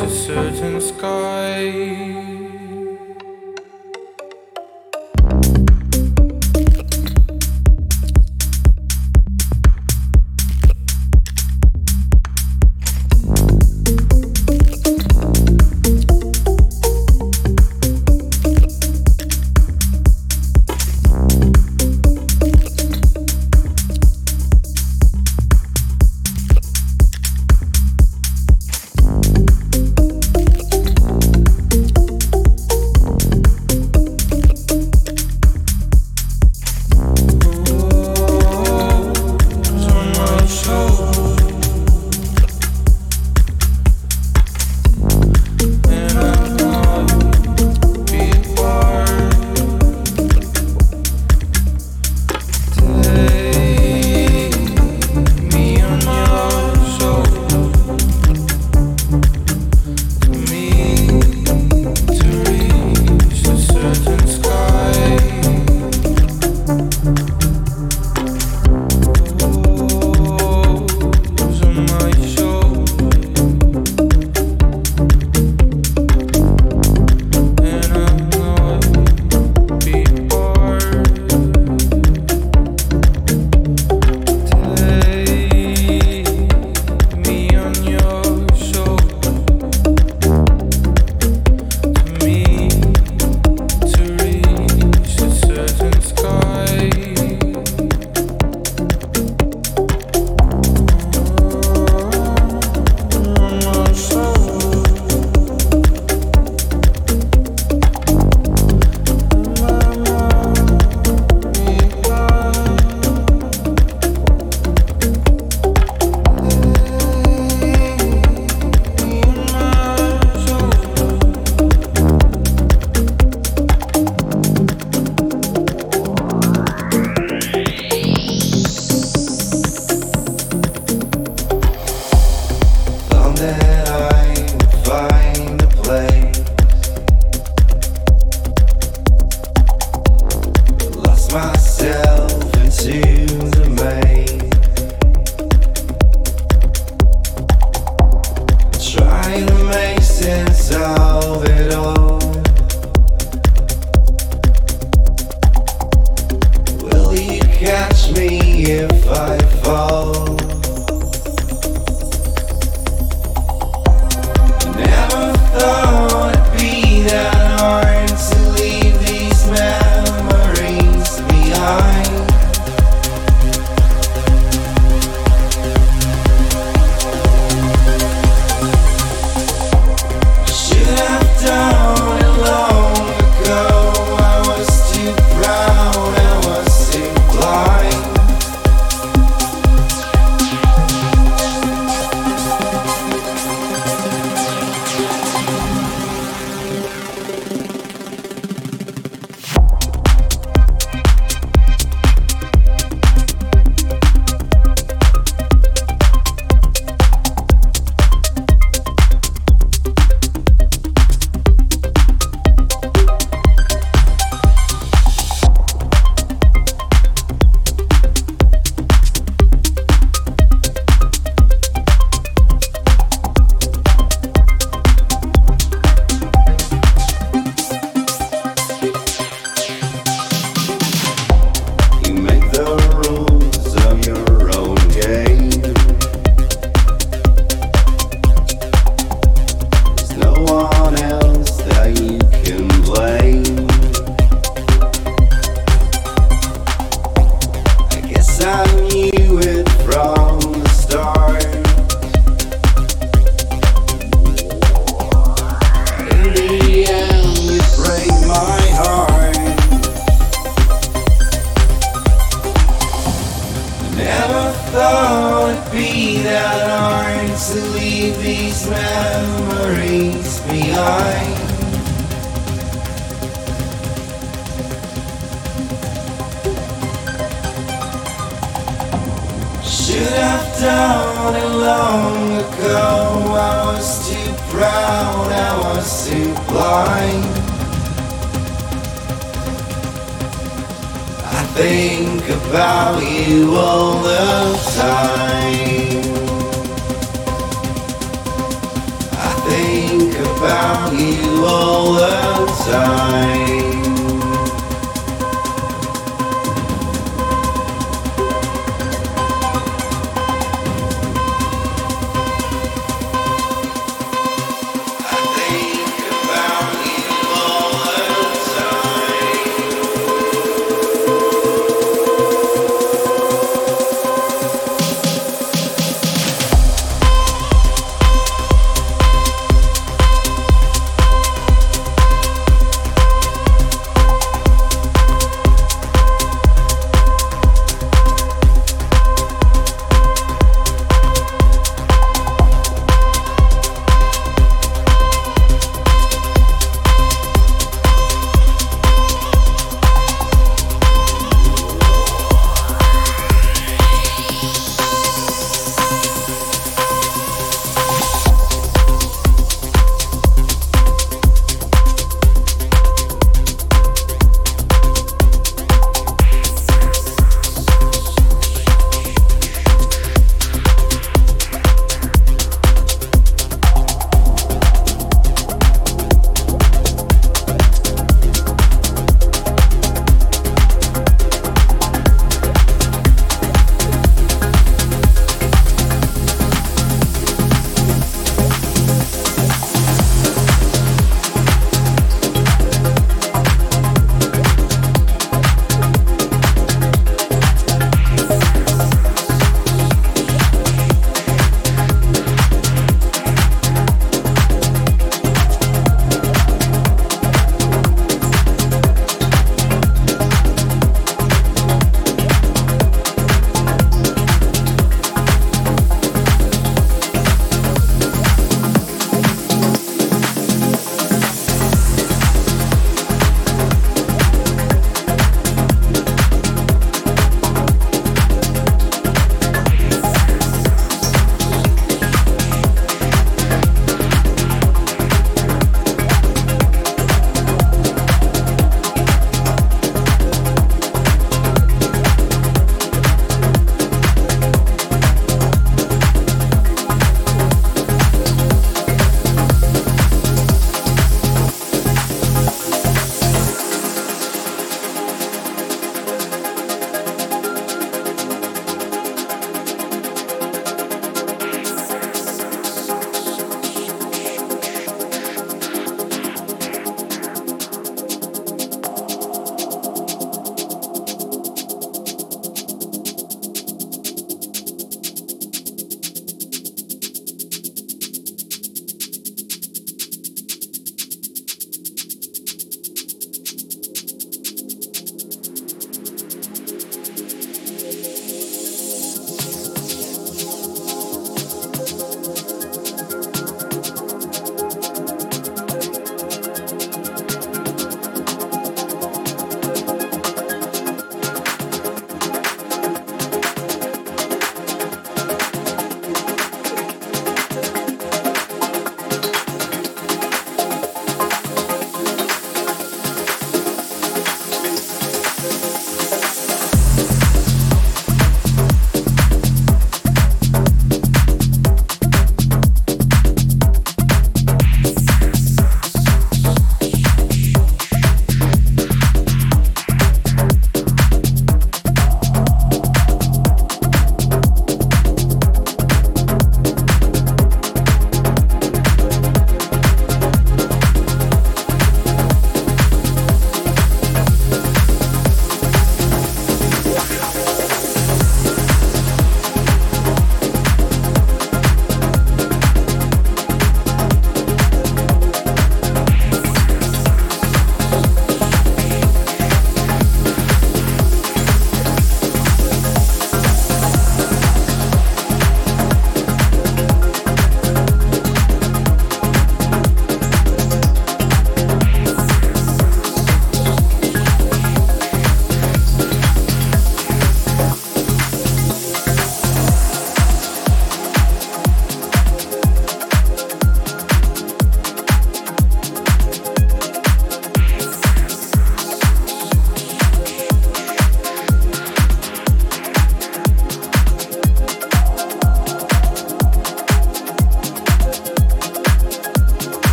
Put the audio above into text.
a certain sky.